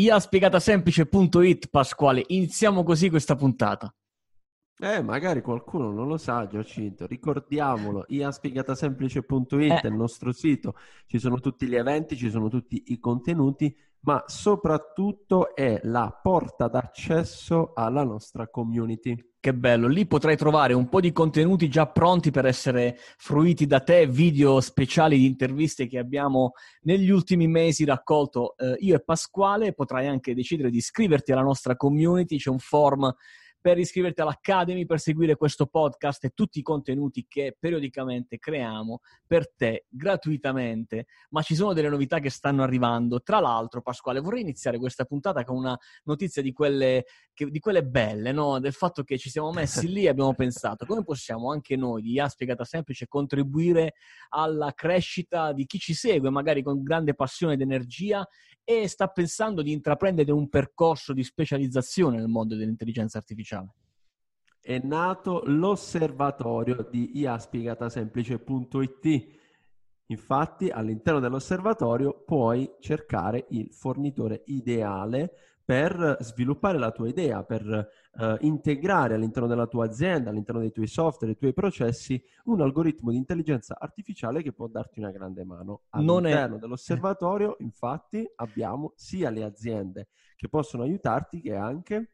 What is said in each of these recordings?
iaspiegatasemplice.it Pasquale, iniziamo così questa puntata. Eh, magari qualcuno non lo sa, Giacinto. Ricordiamolo, iaspiegatasemplice.it è il nostro sito, ci sono tutti gli eventi, ci sono tutti i contenuti, ma soprattutto è la porta d'accesso alla nostra community. Che bello, lì potrai trovare un po' di contenuti già pronti per essere fruiti da te, video speciali di interviste che abbiamo negli ultimi mesi raccolto eh, io e Pasquale, potrai anche decidere di iscriverti alla nostra community, c'è un form per iscriverti all'Academy, per seguire questo podcast e tutti i contenuti che periodicamente creiamo per te gratuitamente. Ma ci sono delle novità che stanno arrivando. Tra l'altro, Pasquale, vorrei iniziare questa puntata con una notizia di quelle, che, di quelle belle, no? del fatto che ci siamo messi lì e abbiamo pensato come possiamo anche noi di IA Spiegata Semplice contribuire alla crescita di chi ci segue, magari con grande passione ed energia e sta pensando di intraprendere un percorso di specializzazione nel mondo dell'intelligenza artificiale. È nato l'osservatorio di iaspiegatasemplice.it. Infatti, all'interno dell'osservatorio puoi cercare il fornitore ideale per sviluppare la tua idea, per uh, integrare all'interno della tua azienda, all'interno dei tuoi software, dei tuoi processi, un algoritmo di intelligenza artificiale che può darti una grande mano. All'interno è... dell'osservatorio, infatti, abbiamo sia le aziende che possono aiutarti che anche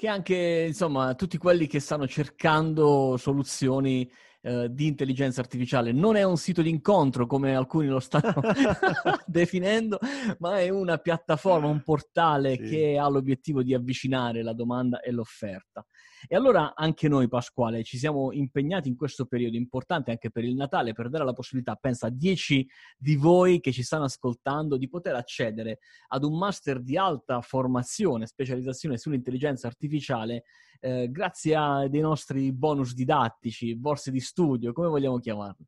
che anche insomma tutti quelli che stanno cercando soluzioni eh, di intelligenza artificiale. Non è un sito di incontro come alcuni lo stanno definendo, ma è una piattaforma, un portale sì. che ha l'obiettivo di avvicinare la domanda e l'offerta. E allora anche noi, Pasquale, ci siamo impegnati in questo periodo importante anche per il Natale per dare la possibilità, pensa a 10 di voi che ci stanno ascoltando, di poter accedere ad un master di alta formazione, specializzazione sull'intelligenza artificiale eh, grazie a dei nostri bonus didattici, borse di studio, come vogliamo chiamarli.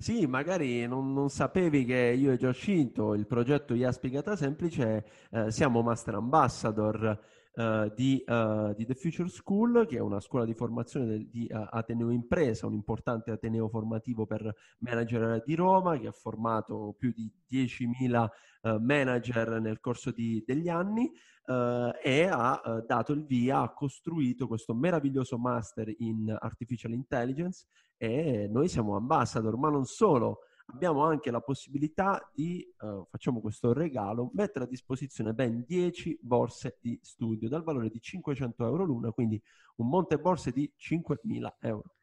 Sì, magari non, non, sapevi che io e Giacinto, il progetto IA Spiegata Semplice, eh, siamo Master Ambassador uh, di, uh, di, The Future School, che è una scuola di formazione del, di uh, Ateneo Impresa, un importante ateneo formativo per manager di Roma, che ha formato più di 10.000 manager nel corso di, degli anni. e ha dato il via, ha costruito questo meraviglioso master in artificial intelligence e noi siamo ambassador, ma non solo, abbiamo anche la possibilità di, uh, facciamo questo regalo, mettere a disposizione ben 10 borse di studio dal valore di 500 euro l'una, quindi un monte borse di 5.000 euro.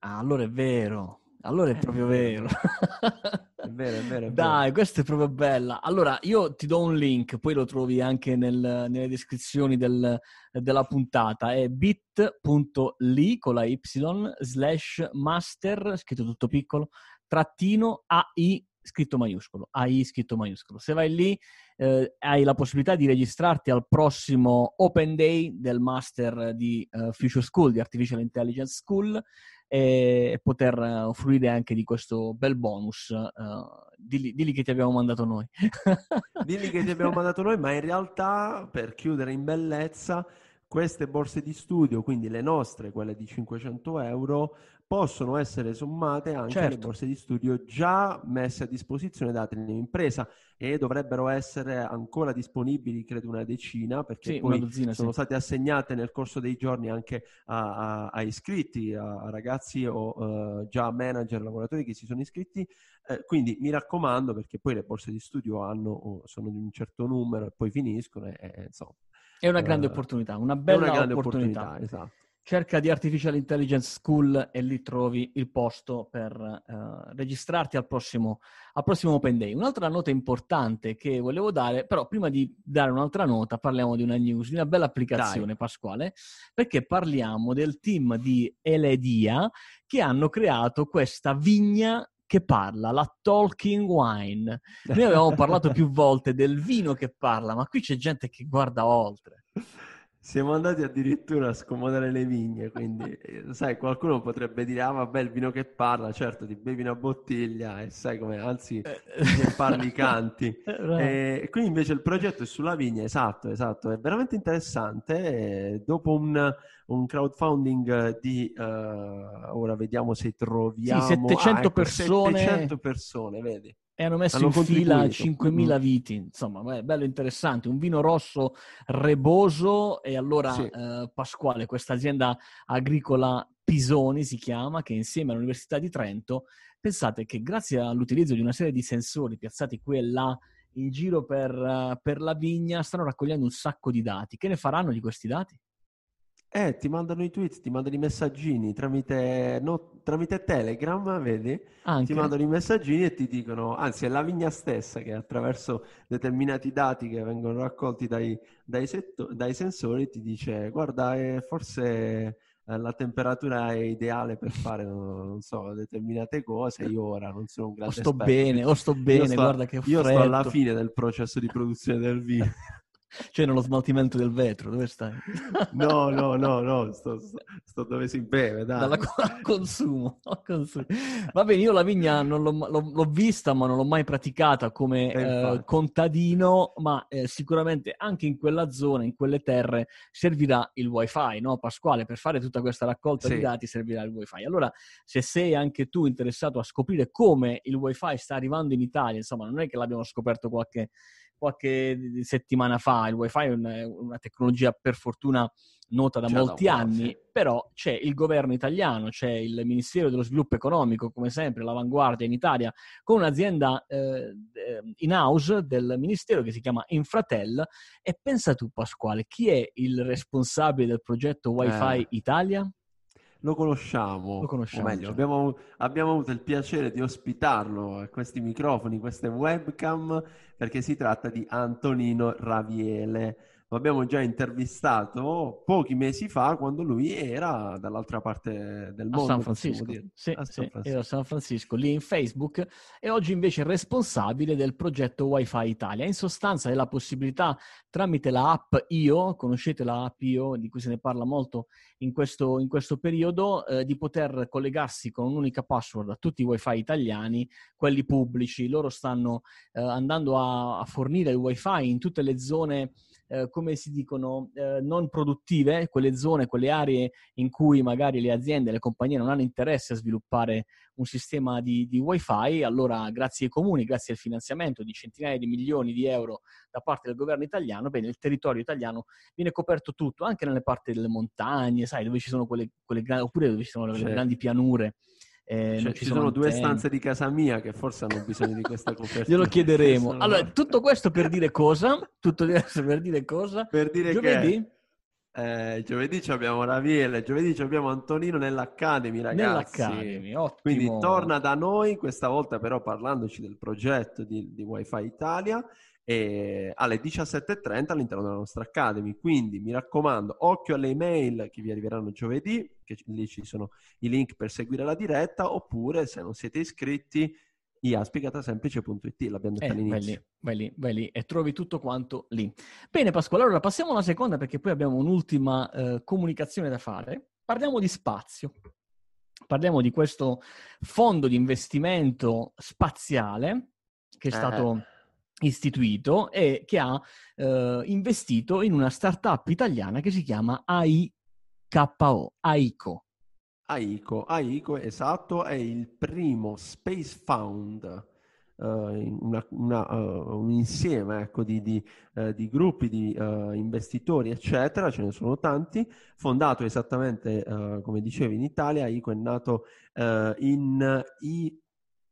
Ah, allora è vero, allora è proprio vero. È vero, è vero. È Dai, vero. questa è proprio bella. Allora, io ti do un link, poi lo trovi anche nel, nelle descrizioni del, della puntata. È bit.ly con la y slash master, scritto tutto piccolo, trattino AI scritto maiuscolo, AI scritto maiuscolo. Se vai lì eh, hai la possibilità di registrarti al prossimo Open Day del Master di uh, Future School, di Artificial Intelligence School e poter uh, fruire anche di questo bel bonus. Uh, dilli, dilli, che ti abbiamo mandato noi. dilli che ti abbiamo mandato noi, ma in realtà per chiudere in bellezza queste borse di studio, quindi le nostre, quelle di 500 euro, possono essere sommate anche certo. alle borse di studio già messe a disposizione da Impresa e dovrebbero essere ancora disponibili, credo una decina, perché sì, poi dozzina, sono sì. state assegnate nel corso dei giorni anche a, a, a iscritti, a, a, ragazzi o uh, già manager, lavoratori che si sono iscritti. Eh, quindi mi raccomando, perché poi le borse di studio hanno, sono di un certo numero e poi finiscono, e, e, insomma è una grande uh, opportunità, una bella una opportunità. opportunità. Esatto. Cerca di Artificial Intelligence School e lì trovi il posto per uh, registrarti al prossimo, al prossimo Open Day. Un'altra nota importante che volevo dare, però prima di dare un'altra nota parliamo di una news, di una bella applicazione Dai. Pasquale, perché parliamo del team di Eledia che hanno creato questa vigna che parla, la talking wine. Noi avevamo parlato più volte del vino che parla, ma qui c'è gente che guarda oltre. Siamo andati addirittura a scomodare le vigne, quindi eh, sai, qualcuno potrebbe dire, ah vabbè, il vino che parla, certo, ti bevi una bottiglia e sai come, anzi, ne eh. parli canti. Eh, e quindi invece il progetto è sulla vigna, esatto, esatto, è veramente interessante. E dopo un, un, crowdfunding di, uh, ora vediamo se troviamo... Sì, 700 ah, ecco, persone. 700 persone, vedi? E hanno messo hanno in fila 5.000 viti, insomma, è bello interessante. Un vino rosso reboso e allora sì. eh, Pasquale, questa azienda agricola Pisoni si chiama, che insieme all'Università di Trento, pensate che grazie all'utilizzo di una serie di sensori piazzati qui e là in giro per, per la vigna, stanno raccogliendo un sacco di dati. Che ne faranno di questi dati? Eh, ti mandano i tweet, ti mandano i messaggini tramite, no, tramite Telegram, vedi? Anche. Ti mandano i messaggini e ti dicono, anzi è la vigna stessa che attraverso determinati dati che vengono raccolti dai, dai, setto, dai sensori ti dice, guarda, eh, forse eh, la temperatura è ideale per fare, non, so, determinate cose, io ora non sono un grande O sto esperto. bene, o sto bene, sto, guarda che freddo. Io sto alla fine del processo di produzione del vino. Cioè nello smaltimento del vetro, dove stai? No, no, no, no, sto, sto, dove si beve, dai. Dalla, al, consumo, al consumo. Va bene, io la vigna non l'ho, l'ho, l'ho vista, ma non l'ho mai praticata come eh, contadino, ma eh, sicuramente anche in quella zona, in quelle terre, servirà il wifi, no Pasquale? Per fare tutta questa raccolta sì. di dati servirà il wifi. Allora, se sei anche tu interessato a scoprire come il wifi sta arrivando in Italia, insomma, non è che l'abbiamo scoperto qualche qualche settimana fa. Il wifi è una, una tecnologia per fortuna nota da Già molti da anni, sì. però c'è il governo italiano, c'è il Ministero dello Sviluppo Economico, come sempre, l'avanguardia in Italia, con un'azienda eh, in house del Ministero che si chiama Infratel. E pensa tu, Pasquale, chi è il responsabile del progetto Wi-Fi eh. Italia? Lo conosciamo, lo conosciamo meglio, abbiamo, abbiamo, avuto il piacere di ospitarlo a questi microfoni, queste webcam, perché si tratta di Antonino Raviele. Lo abbiamo già intervistato pochi mesi fa quando lui era dall'altra parte del mondo. A San Francisco. Sì, a San Francisco. Sì, era a San Francisco, lì in Facebook, e oggi invece è responsabile del progetto Wi-Fi Italia. In sostanza è la possibilità tramite la app Io, conoscete la app Io, di cui se ne parla molto in questo, in questo periodo, eh, di poter collegarsi con un'unica password a tutti i Wi-Fi italiani, quelli pubblici. Loro stanno eh, andando a, a fornire il Wi-Fi in tutte le zone eh, come si dicono, eh, non produttive, quelle zone, quelle aree in cui magari le aziende, le compagnie non hanno interesse a sviluppare un sistema di, di wifi, allora grazie ai comuni, grazie al finanziamento di centinaia di milioni di euro da parte del governo italiano, bene, il territorio italiano viene coperto tutto, anche nelle parti delle montagne, sai, dove ci sono quelle, quelle grandi, oppure dove ci sono le certo. grandi pianure. Eh, cioè, ci, sono, sono due stanze di casa mia che forse hanno bisogno di questa copertura. Glielo chiederemo. Sono... Allora, tutto questo per dire cosa? Tutto questo per dire cosa? Per dire Giovedì? che... Eh, giovedì abbiamo Raviele, giovedì abbiamo Antonino nell'Academy, ragazzi. Nell'Academy, ottimo. Quindi torna da noi, questa volta però parlandoci del progetto di, di Wi-Fi Italia e alle 17.30 all'interno della nostra Academy. Quindi mi raccomando, occhio alle email che vi arriveranno giovedì, che lì ci sono i link per seguire la diretta, oppure se non siete iscritti iaspigatasemplice.it, l'abbiamo detto eh, all'inizio. Vai lì, vai lì, e trovi tutto quanto lì. Bene Pasquale, allora passiamo alla seconda perché poi abbiamo un'ultima eh, comunicazione da fare. Parliamo di spazio. Parliamo di questo fondo di investimento spaziale che è eh. stato istituito e che ha eh, investito in una startup italiana che si chiama AIKO. AICO. AICO, AICO esatto, è il primo Space Fund, uh, una, una, uh, un insieme ecco, di, di, uh, di, gruppi di investitori, eccetera, ce ne sono tanti, fondato esattamente come dicevi in Italia, AICO è nato in i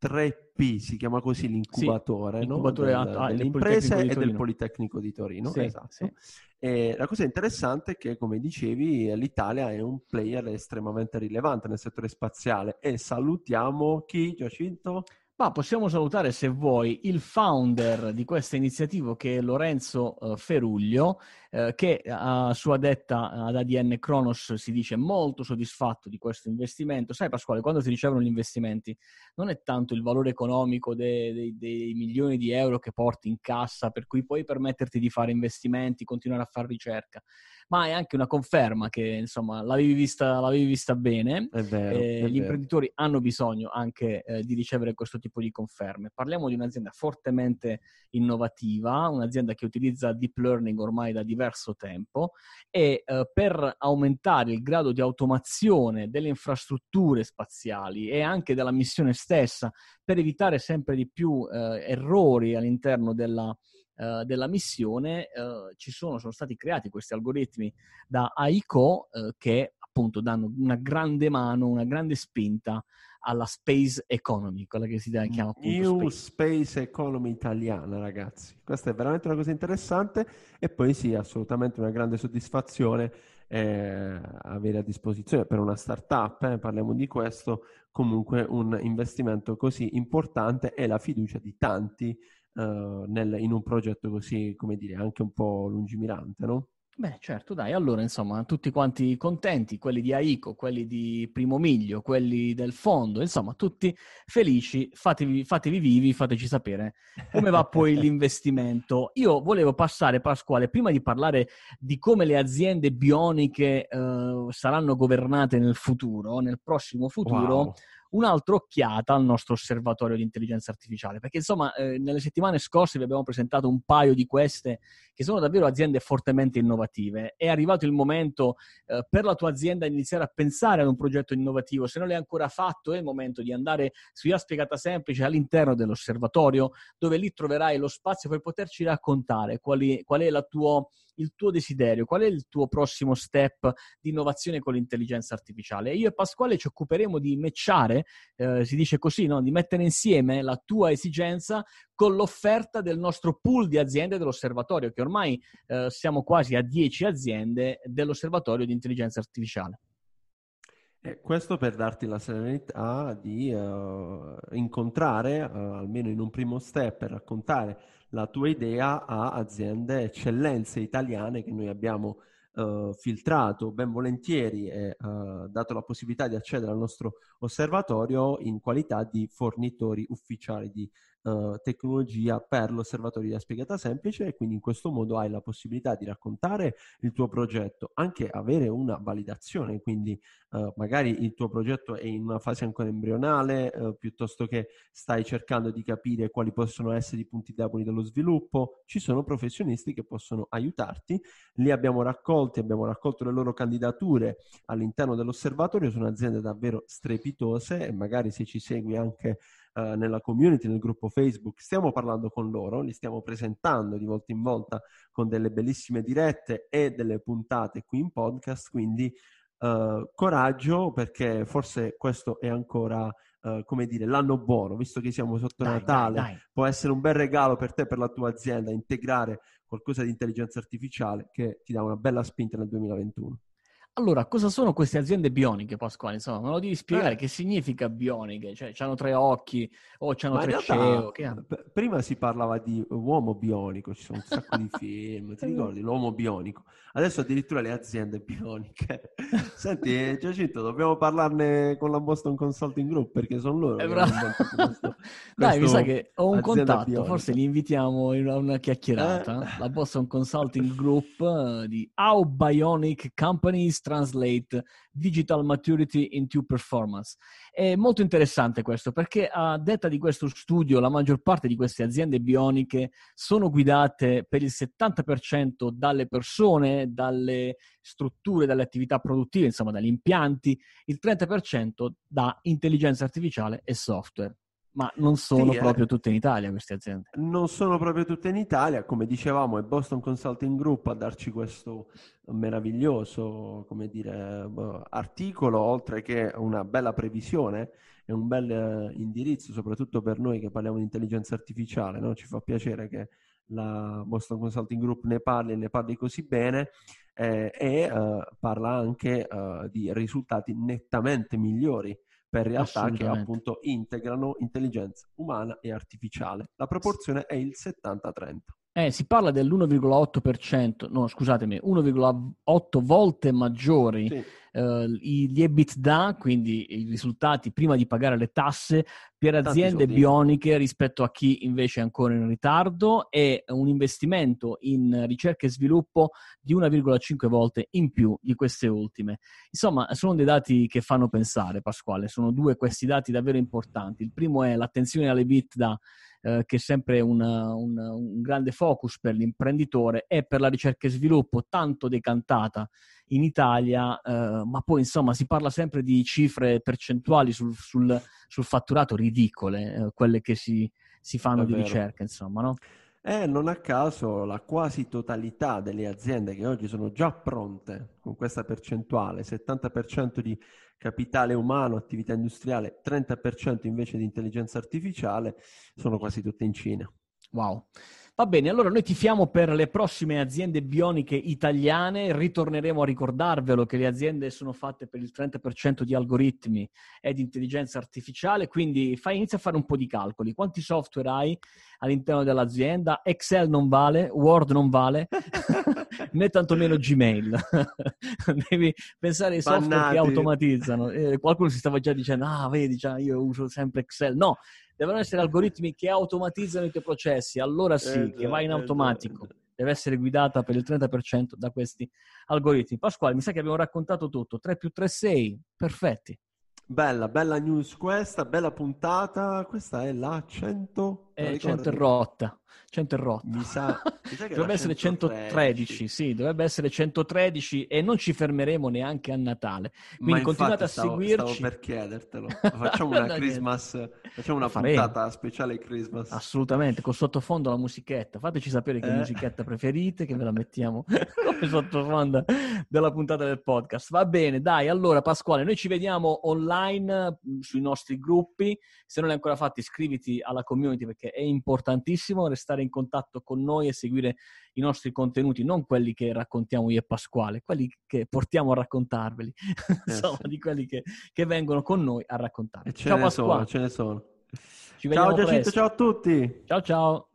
3P, si chiama così l'incubatore, sì, no? del, a, delle imprese e del Politecnico di Torino. Sì, esatto. Sì. E la cosa interessante è che, come dicevi, l'Italia è un player estremamente rilevante nel settore spaziale e salutiamo chi, Giacinto? Ma possiamo salutare, se vuoi, il founder di questa iniziativa che è Lorenzo uh, Feruglio, uh, che a sua detta ad ADN Kronos si dice molto soddisfatto di questo investimento. Sai Pasquale, quando si ricevono gli investimenti non è tanto il valore economico dei, dei, dei milioni di euro che porti in cassa per cui puoi permetterti di fare investimenti, continuare a fare ricerca, ma è anche una conferma che insomma l'avevi vista, l'avevi vista bene. Vero, eh, gli imprenditori hanno bisogno anche eh, di ricevere questo tipo di conferme. Parliamo di un'azienda fortemente innovativa, un'azienda che utilizza deep learning ormai da diverso tempo e eh, per aumentare il grado di automazione delle infrastrutture spaziali e anche della missione stessa, per evitare sempre di più eh, errori all'interno della, Uh, della missione uh, ci sono, sono stati creati questi algoritmi da AICO uh, che appunto danno una grande mano, una grande spinta alla space economy, quella che si chiama appunto New space. space economy italiana, ragazzi. Questa è veramente una cosa interessante e poi sì, assolutamente una grande soddisfazione eh, avere a disposizione per una startup, eh, parliamo di questo, comunque un investimento così importante e la fiducia di tanti eh, nel, in un progetto così, come dire, anche un po' lungimirante, no? Beh, certo, dai, allora insomma, tutti quanti contenti, quelli di Aico, quelli di Primo Miglio, quelli del fondo, insomma, tutti felici, fatevi, fatevi vivi, fateci sapere come va poi l'investimento. Io volevo passare, Pasquale, prima di parlare di come le aziende bioniche eh, saranno governate nel futuro, nel prossimo futuro, wow un'altra occhiata al nostro osservatorio di intelligenza artificiale, perché insomma eh, nelle settimane scorse vi abbiamo presentato un paio di queste che sono davvero aziende fortemente innovative. È arrivato il momento eh, per la tua azienda iniziare a pensare ad un progetto innovativo, se non l'hai ancora fatto è il momento di andare su IA Spiegata Semplice all'interno dell'osservatorio, dove lì troverai lo spazio per poterci raccontare quali, qual è tua il tuo desiderio, qual è il tuo prossimo step di innovazione con l'intelligenza artificiale. Io e Pasquale ci occuperemo di matchare, eh, si dice così, no? di mettere insieme la tua esigenza con l'offerta del nostro pool di aziende dell'osservatorio, che ormai eh, siamo quasi a 10 aziende dell'osservatorio di intelligenza artificiale. Eh, questo per darti la serenità di uh, incontrare, uh, almeno in un primo step, per raccontare la tua idea a aziende eccellenze italiane che noi abbiamo uh, filtrato ben volentieri e dato la possibilità di accedere al nostro osservatorio in qualità di fornitori ufficiali di uh, tecnologia per l'osservatorio di spiegata semplice e quindi in questo modo hai la possibilità di raccontare il tuo progetto, anche avere una validazione, quindi uh, magari il tuo progetto è in una fase ancora embrionale, uh, piuttosto che stai cercando di capire quali possono essere i punti deboli dello sviluppo, ci sono professionisti che possono aiutarti, li abbiamo raccolti, abbiamo raccolto le loro candidature all'interno dell'osservatorio, sono aziende davvero strepitose e magari se ci segui anche uh, nella community, nel gruppo Facebook, stiamo parlando con loro, li stiamo presentando di volta in volta con delle bellissime dirette e delle puntate qui in podcast, quindi uh, coraggio perché forse questo è ancora Uh, come dire, l'anno buono, visto che siamo sotto dai, Natale, dai, dai. può essere un bel regalo per te e per la tua azienda integrare qualcosa di intelligenza artificiale che ti dà una bella spinta nel 2021. Allora, cosa sono queste aziende bioniche, Pasquale? Insomma, me lo devi spiegare eh. che significa bioniche? Cioè, hanno tre occhi o hanno tre CEO? P- prima si parlava di uomo bionico, ci sono un sacco di film, ti ricordi? L'uomo bionico. Adesso addirittura le aziende bioniche. Senti, Giacinto, dobbiamo parlarne con la Boston Consulting Group perché sono loro eh, che hanno questo, Dai, mi sa che ho un contatto, bionica. forse li invitiamo in una chiacchierata. Eh. La Boston Consulting Group uh, di How Bionic Companies Translate Digital Maturity into Performance. È molto interessante questo perché a detta di questo studio la maggior parte di queste aziende bioniche sono guidate per il 70% dalle persone, dalle strutture, dalle attività produttive, insomma dagli impianti, il 30% da intelligenza artificiale e software ma non sono sì, eh. proprio eh, tutte in Italia queste aziende. Non sono proprio tutte in Italia, come dicevamo, è Boston Consulting Group a darci questo meraviglioso, come dire, boh, articolo, oltre che una bella previsione e un bel eh, indirizzo, soprattutto per noi che parliamo di intelligenza artificiale, no? ci fa piacere che la Boston Consulting Group ne parli e ne parli così bene eh, e uh, parla anche uh, di risultati nettamente migliori per realtà che appunto integrano intelligenza umana e artificiale. La proporzione è il 70-30. Eh, si parla dell'1,8%, no scusatemi, 1,8 volte maggiori sì. eh, gli EBITDA, quindi i risultati prima di pagare le tasse per aziende bioniche rispetto a chi invece è ancora in ritardo e un investimento in ricerca e sviluppo di 1,5 volte in più di queste ultime. Insomma, sono dei dati che fanno pensare, Pasquale, sono due questi dati davvero importanti. Il primo è l'attenzione alle EBITDA eh, che è sempre una, una, un grande focus per l'imprenditore e per la ricerca e sviluppo, tanto decantata in Italia, eh, ma poi insomma si parla sempre di cifre percentuali sul, sul, sul fatturato ridicole, eh, quelle che si, si fanno di ricerca, insomma, no? E non a caso la quasi totalità delle aziende che oggi sono già pronte con questa percentuale, 70% di capitale umano, attività industriale, 30% invece di intelligenza artificiale, sono quasi tutte in Cina. Wow. Va bene, allora noi tifiamo per le prossime aziende bioniche italiane, ritorneremo a ricordarvelo che le aziende sono fatte per il 30% di algoritmi e di intelligenza artificiale, quindi fai, inizia a fare un po' di calcoli. Quanti software hai all'interno dell'azienda? Excel non vale, Word non vale, né tantomeno Gmail. Devi pensare ai software Bannati. che automatizzano. Eh, qualcuno si stava già dicendo, ah, vedi, già, io uso sempre Excel. No, devono essere algoritmi che automatizzano i tuoi processi, allora sì, eh, che va in automatico. Eh, Deve essere guidata per il 30% da questi algoritmi. Pasquale, mi sa che abbiamo raccontato tutto. 3 più 3, 6, perfetti. Bella, bella news questa, bella puntata. Questa è la 100... È 100 rotta. 100 è rotta. Mi sa, mi sa dovrebbe essere 113. 113. sì, dovrebbe essere 113 e non ci fermeremo neanche a Natale. Quindi Ma continuate a stavo, seguirci. Stavo per chiedertelo. Facciamo una Christmas, facciamo una puntata speciale Christmas. Assolutamente, con sottofondo la musichetta. Fateci sapere che eh. musichetta preferite, che ve la mettiamo come sottofondo della puntata del podcast. Va bene, dai, allora Pasquale, noi ci vediamo online mm, sui nostri gruppi. Se non l'hai ancora fatto, iscriviti alla community perché è importantissimo restare in contatto con noi e seguire i nostri contenuti, non quelli che raccontiamo io e Pasquale, quelli che portiamo a raccontarveli, eh, insomma, sì. di quelli che, che, vengono con noi a raccontarvi. Ciao Pasquale. Sono, ce ne sono. Ci ciao Giacinto, ciao a tutti. Ciao ciao.